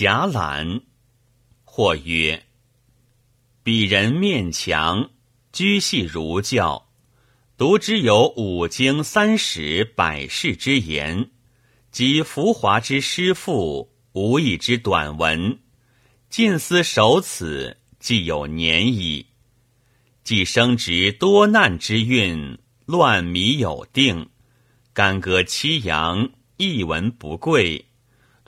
侠懒。或曰：鄙人面强，居系儒教，读之有五经三史百世之言，及浮华之诗赋，无义之短文，近思守此，既有年矣。既生殖多难之运，乱迷有定，干戈凄扬，一文不贵，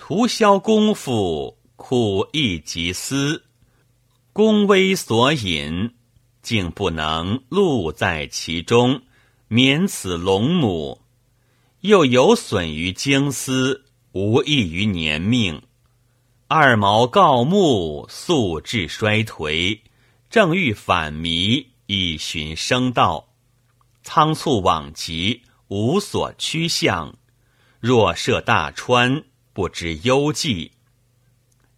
徒消功夫。苦亦极思，功微所引，竟不能禄在其中，免此龙母。又有损于经思，无益于年命。二毛告木，素质衰颓，正欲反迷，以寻生道。仓促往极，无所趋向。若涉大川，不知幽寂。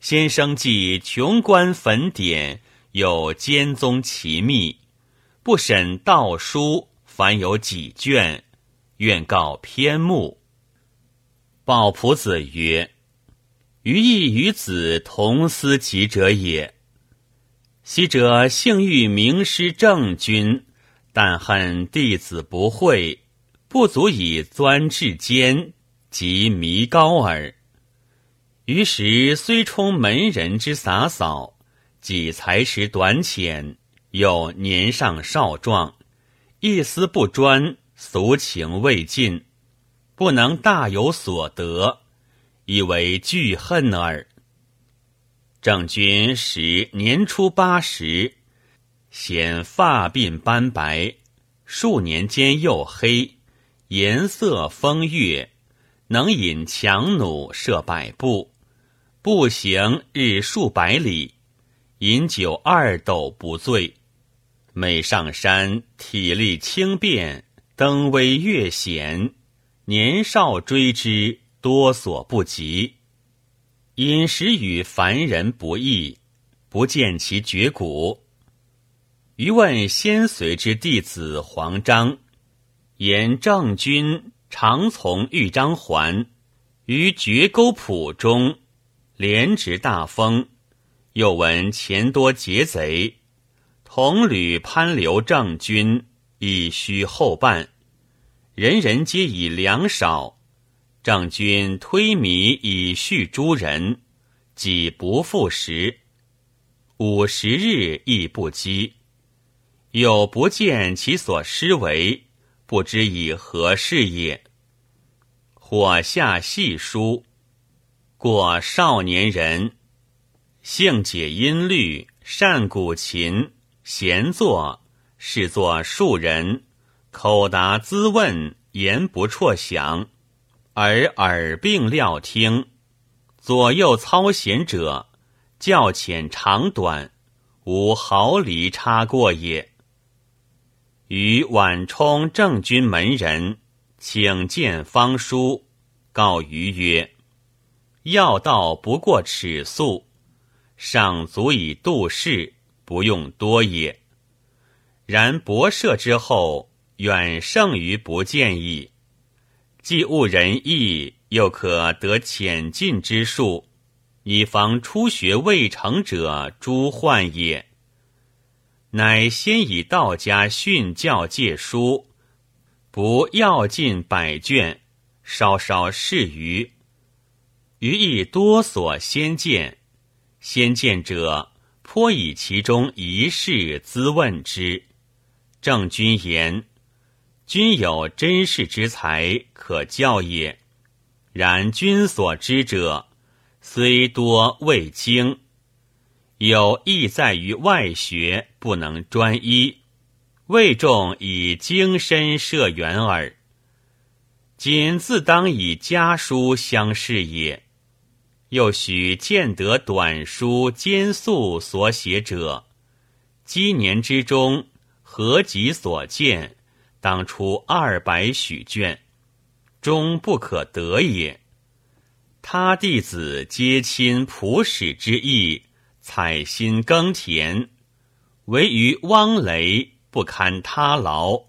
先生记穷观坟典，有兼宗奇秘，不审道书，凡有几卷，愿告偏目。鲍仆子曰：“余亦与子同思其者也。昔者幸遇名师正君，但恨弟子不会，不足以钻至坚及弥高耳。”于时虽充门人之洒扫，己才识短浅，又年尚少壮，一丝不专，俗情未尽，不能大有所得，以为惧恨耳。郑君时年初八十，显发鬓斑白，数年间又黑，颜色风月，能引强弩射百步。步行日数百里，饮酒二斗不醉。每上山，体力轻便，登危越险，年少追之，多所不及。饮食与凡人不异，不见其绝骨。余问先随之弟子黄章，言郑君常从豫章还，于绝沟浦中。连值大风，又闻钱多劫贼，同旅攀流郑军，以需后半。人人皆以粮少，郑军推米以恤诸人，己不复食，五十日亦不饥。有不见其所施为，不知以何事也。火下细书。过少年人，性解音律，善古琴，闲坐，视作庶人，口答咨问，言不辍详，而耳并料听，左右操弦者，较浅长短，无毫厘差过也。与晚冲正军门人，请见方书，告余曰。要道不过尺素，尚足以度世，不用多也。然博涉之后，远胜于不见矣。既悟仁义，又可得浅近之术，以防初学未成者诸患也。乃先以道家训教戒书，不要尽百卷，稍稍适于。余亦多所先见，先见者颇以其中一事咨问之。郑君言：“君有真事之才，可教也。然君所知者，虽多未精，有意在于外学，不能专一，未重以精深涉远耳。今自当以家书相视也。”又许见得短书兼素所写者，积年之中合集所见，当出二百许卷，终不可得也。他弟子皆亲朴使之意，采薪耕田，唯余汪雷不堪他劳，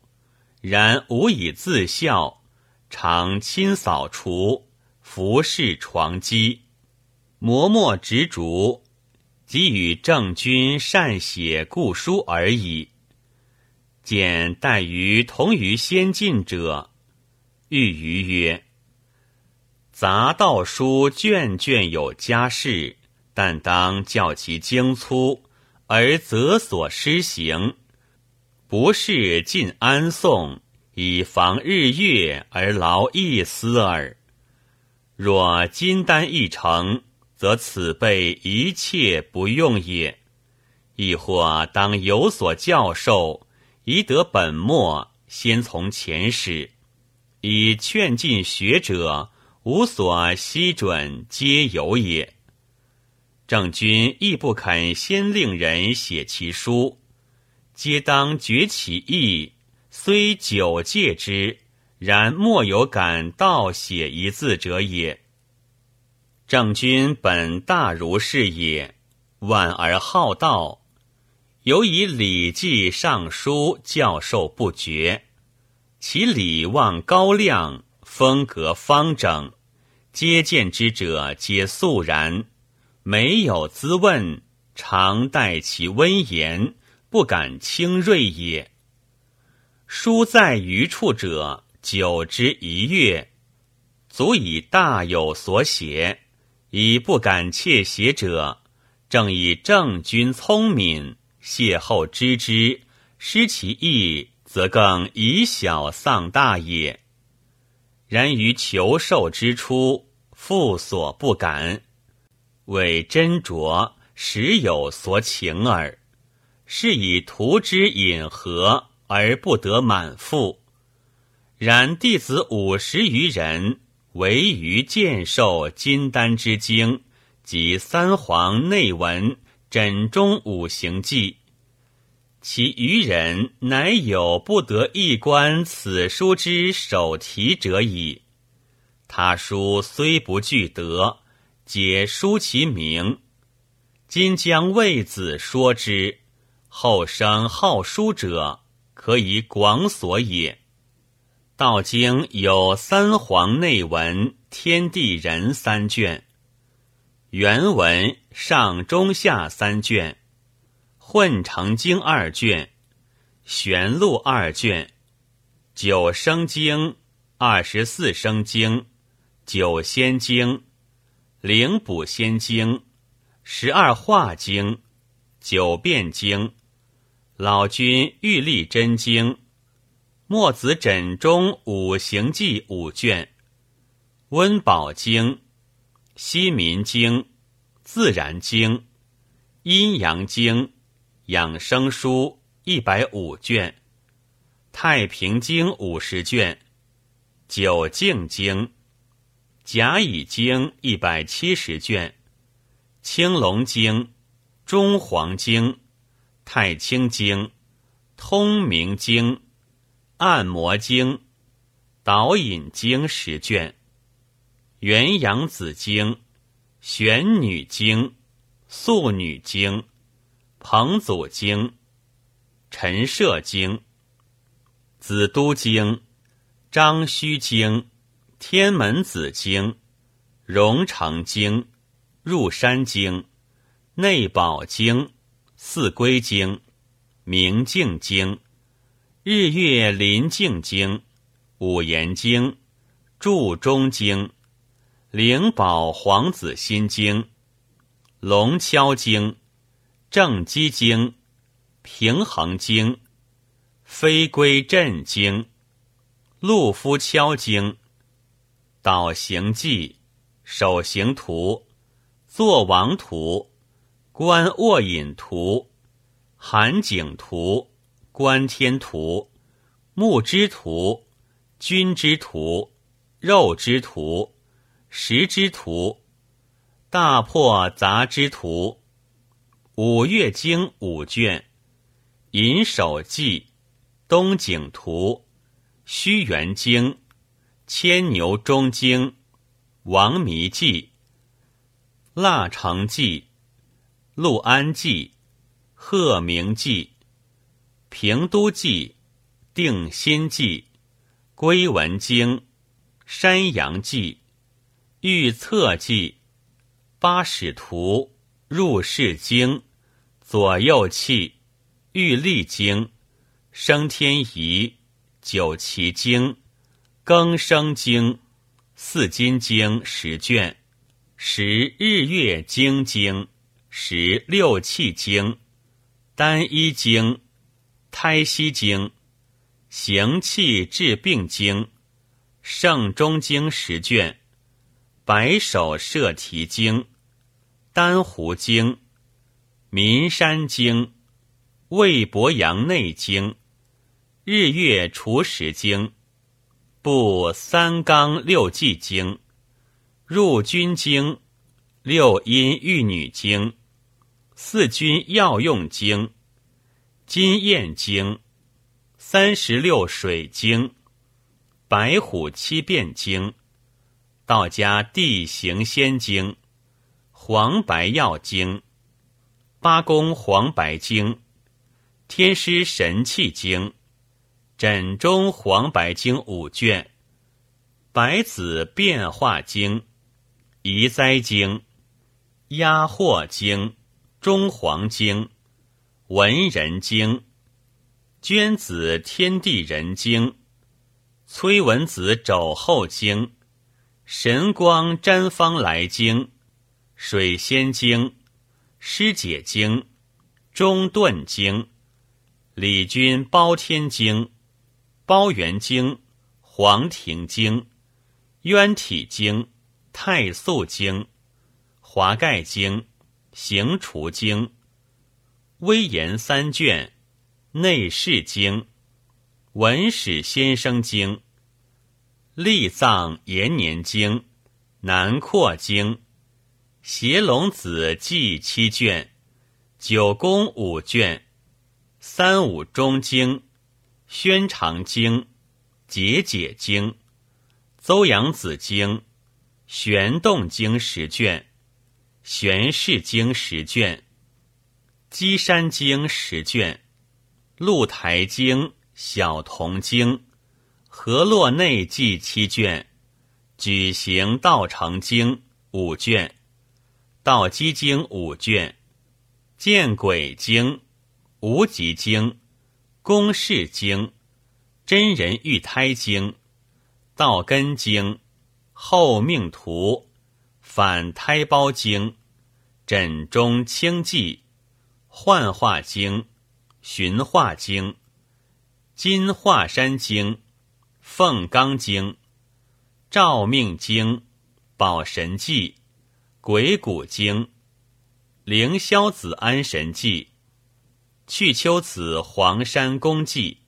然无以自效，常亲扫除，服侍床机。磨墨执竹，即与郑君善写故书而已。见待于同于先进者，欲于曰：“杂道书卷卷有家事，但当教其精粗，而则所施行，不是尽安宋，以防日月而劳一丝耳。若金丹一成，则此辈一切不用也。亦或当有所教授。”宜得本末，先从前始，以劝进学者，无所悉准，皆有也。郑君亦不肯先令人写其书，皆当觉其意，虽久戒之，然莫有敢道写一字者也。郑君本大儒士也，婉而好道。尤以《礼记》《尚书》教授不绝，其礼望高亮，风格方整，接见之者皆肃然，没有滋问，常待其温言，不敢轻锐也。书在余处者，久之一阅，足以大有所写；以不敢窃邪者，正以正君聪敏。邂逅知之，失其意，则更以小丧大也。然于求寿之初，父所不敢，为斟酌，时有所请耳。是以图之隐合，而不得满腹。然弟子五十余人，唯余见受金丹之经，及三皇内文。枕中五行记，其余人乃有不得一观此书之首题者矣。他书虽不具德，皆书其名。今将为子说之，后生好书者，可以广所也。道经有三皇内文、天地人三卷。原文上中下三卷，混成经二卷，玄录二卷，九生经、二十四生经、九仙经、灵补仙经、十二化经、九变经、老君玉立真经、墨子枕中五行记五卷，温饱经。西民经、自然经、阴阳经、养生书一百五卷，太平经五十卷，九静经、甲乙经一百七十卷，青龙经、中黄经、太清经、通明经、按摩经、导引经十卷。元阳子经、玄女经、素女经、彭祖经、陈涉经、子都经、张须经、天门子经、荣成经、入山经、内宝经、四归经、明镜经、日月临镜经、五言经、注中经。灵宝皇子心经、龙敲经、正机经、平衡经、飞归震经、陆夫敲经、导行记、手行图、坐王图、观卧隐图、寒景图、观天图、木之图、君之图、肉之图。食之图，大破杂之图，五岳经五卷，银手记，东景图，虚元经，牵牛中经，王弥记，腊肠记，陆安记，鹤鸣记，平都记，定心记，归文经，山阳记。预测记、八使图入世经，左右气，欲立经，升天仪，九奇经，更生经，四金经十卷，十日月经经，十六气经，单一经，胎息经，行气治病经，圣中经十卷。白首摄提经、丹湖经、岷山经、魏博阳内经、日月除食经、布三纲六纪经、入军经、六阴玉女经、四君药用经、金燕经、三十六水经、白虎七变经。道家地形仙经、黄白药经、八公黄白经、天师神气经、枕中黄白经五卷、白子变化经、移灾经、压祸经、中黄经、文人经、捐子天地人经、崔文子肘后经。神光瞻方来经、水仙经、师解经、中顿经、李君包天经、包元经、黄庭经、渊体经、太素经、华盖经、行除经、威严三卷、内侍经、文史先生经。立藏延年经、南扩经、邪龙子记七卷、九宫五卷、三五中经、宣长经、解解经、邹阳子经、玄洞经十卷、玄氏经十卷、积山经十卷、鹿台经、小童经。河洛内记七卷，举行道成经五卷，道基经五卷，见鬼经、无极经、公事经、真人育胎经、道根经、后命图、反胎胞经、枕中清记、幻化经、寻化经、金华山经。凤冈经、照命经、宝神记、鬼谷经、凌霄子安神记、去丘子黄山公记、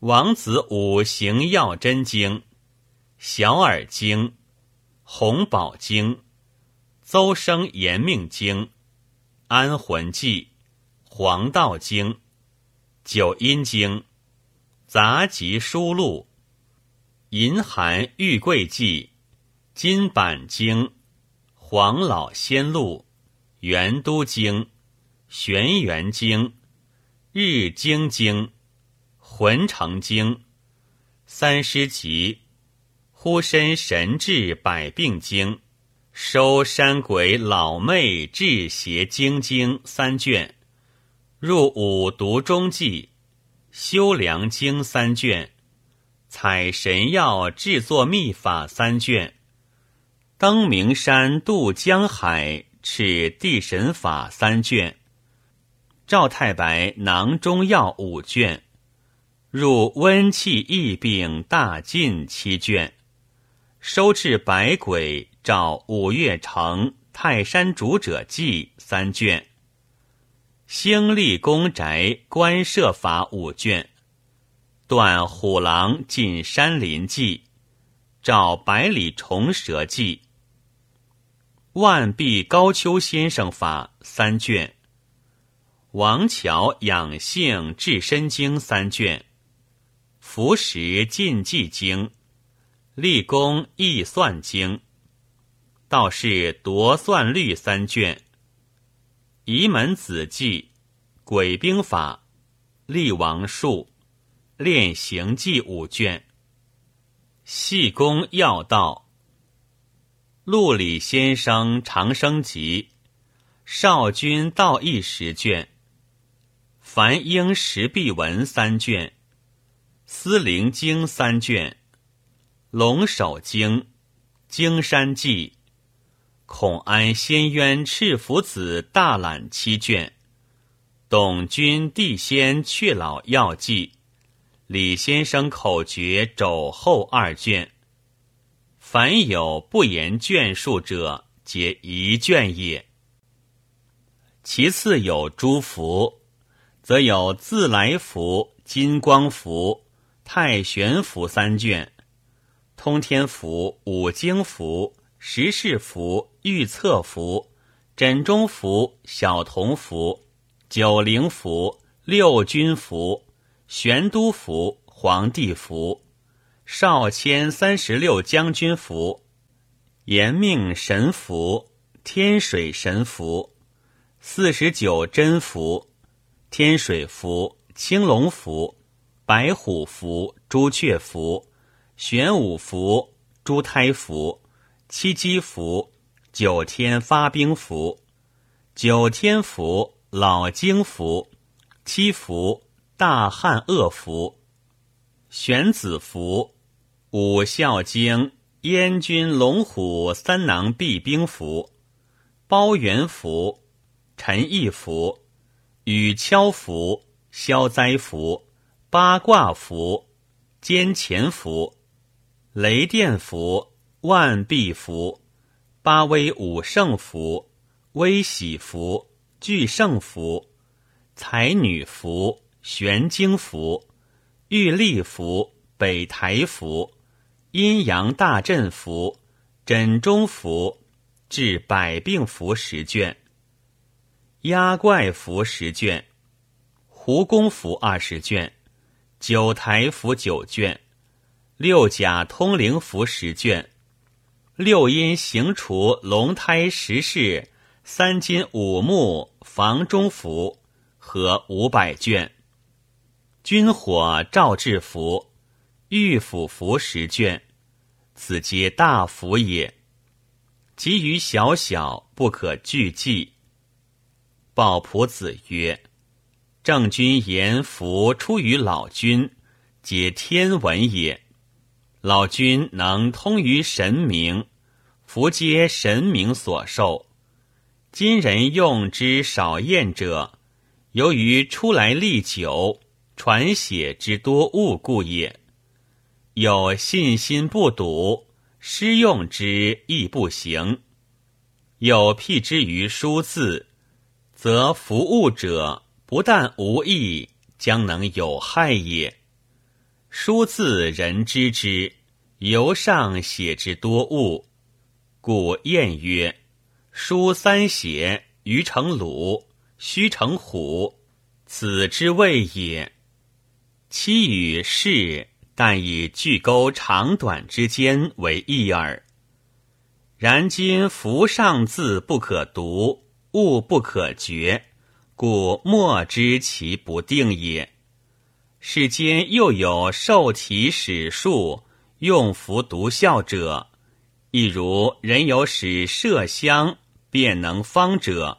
王子五行药真经、小耳经、红宝经、邹生延命经、安魂记、黄道经、九阴经。杂集书录，银函玉桂记，金板经，黄老仙录，元都经，玄元经，日经经，浑成经，三师集，呼身神志百病经，收山鬼老妹治邪经经三卷，入五毒中记。修良经三卷，采神药制作秘法三卷，登名山渡江海赤地神法三卷，赵太白囊中药五卷，入温气疫病大进七卷，收治百鬼照五岳城泰山主者记三卷。兴立公宅观设法五卷，断虎狼进山林记，照百里虫蛇记，万壁高丘先生法三卷，王桥养性治身经三卷，服食禁忌经，立功易算经，道士夺算律三卷。移门子记、鬼兵法、立王术、练行记五卷。细功要道。陆李先生长生集，少君道义十卷，樊英石壁文三卷，司灵经三卷，龙首经，经山记，孔安仙渊赤福子大览七卷，董君地仙阙老药记，李先生口诀肘后二卷。凡有不言卷数者，皆一卷也。其次有诸符，则有自来符、金光符、太玄符三卷，通天符、五经符、十事符、预测符、枕中符、小童符、九灵符、六军符、玄都符、皇帝符。少谦三十六将军符、延命神符、天水神符、四十九真符、天水符、青龙符、白虎符、朱雀符、玄武符、朱胎符、七机符、九天发兵符、九天符、老经符、七符、大汉恶符、玄子符。五孝经燕军龙虎三囊避兵符，包元符、陈毅符、雨敲符、消灾符、八卦符、兼乾符、雷电符、万壁符、八威五圣符、威喜符、聚圣符、才女符、玄经符、玉历符、北台符。阴阳大阵符、枕中符、治百病符十卷，压怪符十卷，胡公符二十卷，九台符九卷，六甲通灵符十卷，六阴行除龙胎十式三金五木房中符和五百卷，军火照制符。御府符十卷，此皆大符也。及于小小，不可具记。鲍仆子曰：“郑君言符出于老君，皆天文也。老君能通于神明，符皆神明所授。今人用之少验者，由于出来历久，传写之多误故也。”有信心不笃，施用之亦不行。有辟之于书字，则服务者不但无益，将能有害也。书字人知之，由上写之多误，故谚曰：“书三写，余成鲁，虚成虎，此之谓也。”其与是。但以句钩长短之间为异耳。然今符上字不可读，物不可决，故莫知其不定也。世间又有受体史术用符读效者，亦如人有使麝香便能方者，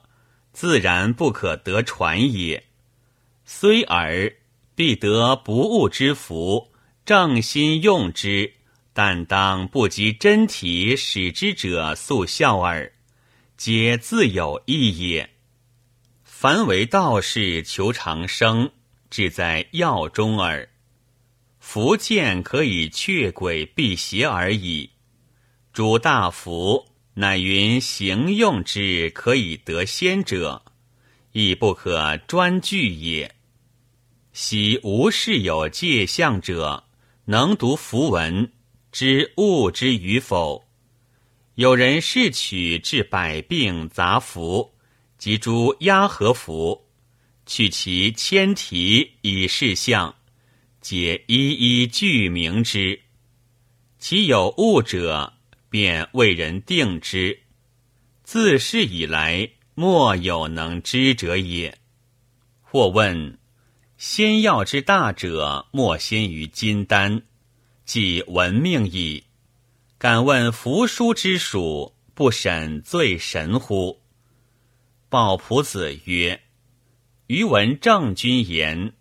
自然不可得传也。虽尔，必得不误之福。正心用之，但当不及真体使之者速效耳，皆自有益也。凡为道士求长生，志在药中耳。福剑可以却鬼避邪而已。主大福，乃云行用之可以得仙者，亦不可专据也。昔无事有界相者。能读符文，知物之与否？有人试取治百病杂符，及诸压合符，取其千题以示象，皆一一具名之。其有物者，便为人定之。自是以来，莫有能知者也。或问。仙药之大者，莫先于金丹，即闻命矣。敢问符书之属，不审罪神乎？鲍仆子曰：“余闻郑君言，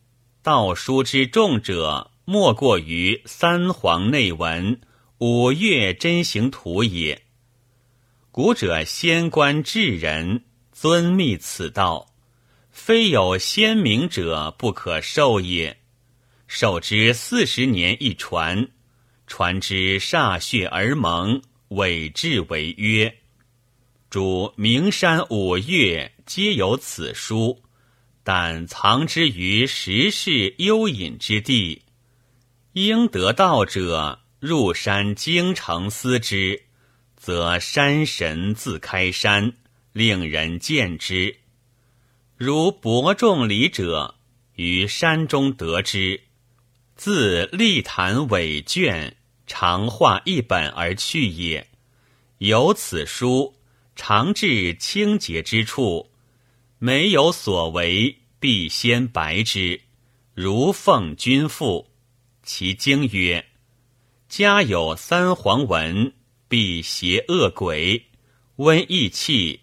道书之重者，莫过于三皇内文、五岳真行图也。古者仙官至人，尊密此道，非有先明者不可受也。受之四十年一传，传之歃血而盟，伪制为约。”主名山五岳皆有此书，但藏之于时世幽隐之地。应得道者入山京城思之，则山神自开山，令人见之。如伯仲礼者于山中得之，自立坛委卷，长画一本而去也。有此书。常至清洁之处，没有所为，必先白之。如奉君父，其经曰：家有三皇文，必邪恶鬼，瘟疫气，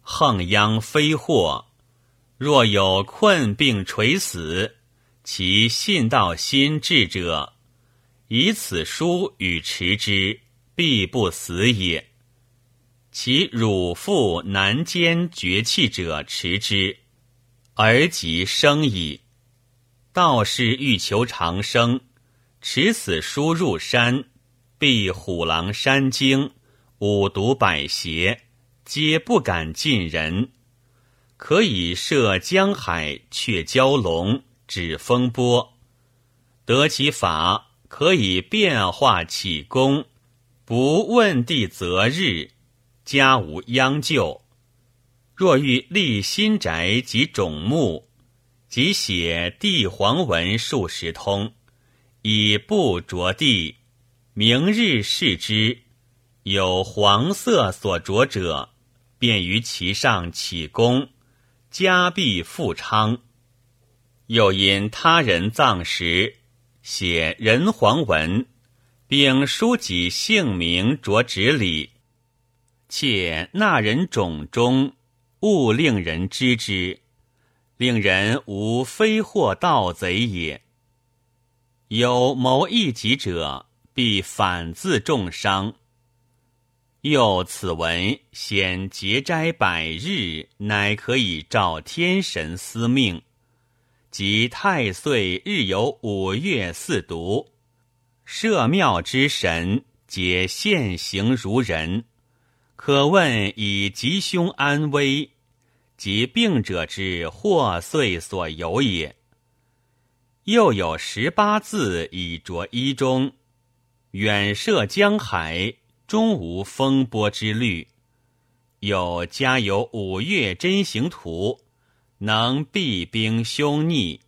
横殃非祸。若有困病垂死，其信道心志者，以此书与持之，必不死也。其乳父难坚绝气者持之，而即生矣。道士欲求长生，持此书入山，避虎狼山精、五毒百邪，皆不敢近人。可以涉江海，却蛟龙，止风波。得其法，可以变化起功，不问地择日。家无央就，若欲立新宅及冢墓，即写地黄文数十通，以布着地，明日视之，有黄色所着者，便于其上起功，家必富昌。又因他人葬时，写人黄文，并书己姓名着纸里。且那人种中，勿令人知之，令人无非祸盗贼也。有谋一己者，必反自重伤。又此文显节斋百日，乃可以照天神司命。即太岁日有五岳四渎，社庙之神皆现形如人。可问以吉凶安危，及病者之祸岁所由也。又有十八字以着衣中，远涉江海，终无风波之虑。有家有五岳真行图，能避兵凶逆，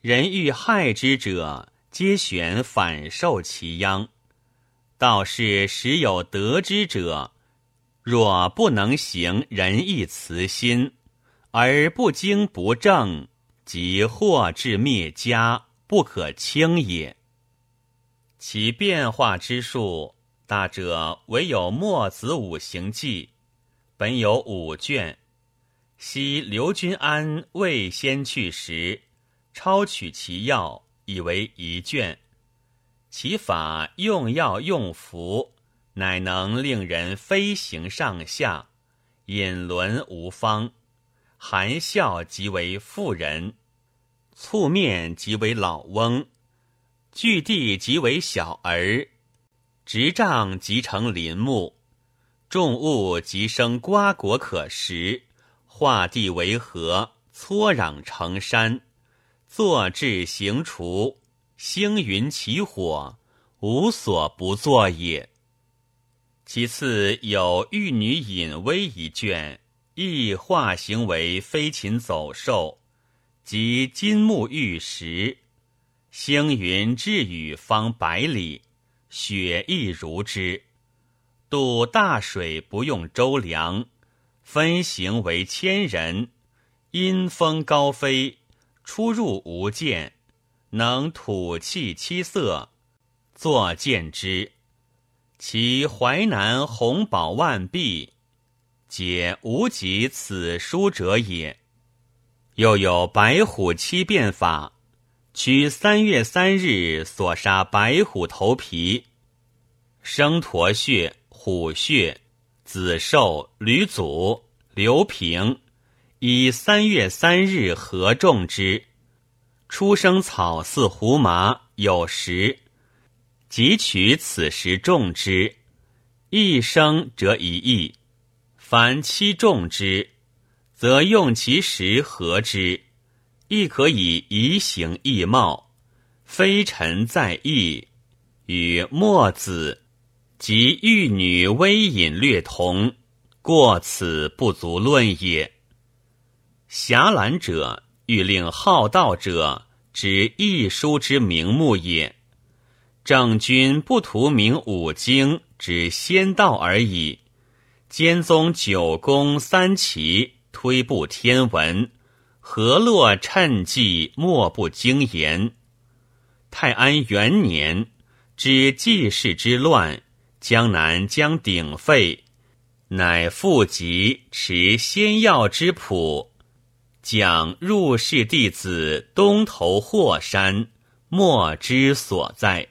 人欲害之者，皆选反受其殃。道士时有得之者。若不能行仁义慈心，而不经不正，即祸至灭家，不可轻也。其变化之术，大者唯有《墨子五行记》，本有五卷。昔刘君安未先去时，抄取其要，以为一卷。其法用药用符。乃能令人飞行上下，引轮无方，含笑即为妇人，蹙面即为老翁，据地即为小儿，执杖即成林木，众物即生瓜果可食，画地为河，搓壤成山，坐至行除，星云起火，无所不作也。其次有玉女隐微一卷，亦化形为飞禽走兽，及金木玉石，星云至雨方百里，雪亦如之。渡大水不用舟梁，分行为千人，因风高飞，出入无间，能吐气七色，作见之。其淮南鸿宝万璧，皆无及此书者也。又有白虎七变法，取三月三日所杀白虎头皮，生驼血、虎血、子寿、吕祖、刘平，以三月三日合种之。出生草似胡麻，有时。即取此时种之，一生则一亿；凡七种之，则用其时合之，亦可以移形易貌。非臣在意，与墨子及玉女微隐略同，过此不足论也。侠览者欲令好道者知一书之名目也。郑君不图名五经之仙道而已，兼宗九宫三奇，推步天文，河洛趁迹，莫不精言。泰安元年，知季氏之乱，江南将鼎沸，乃复集持仙药之谱，讲入室弟子东头霍山，莫之所在。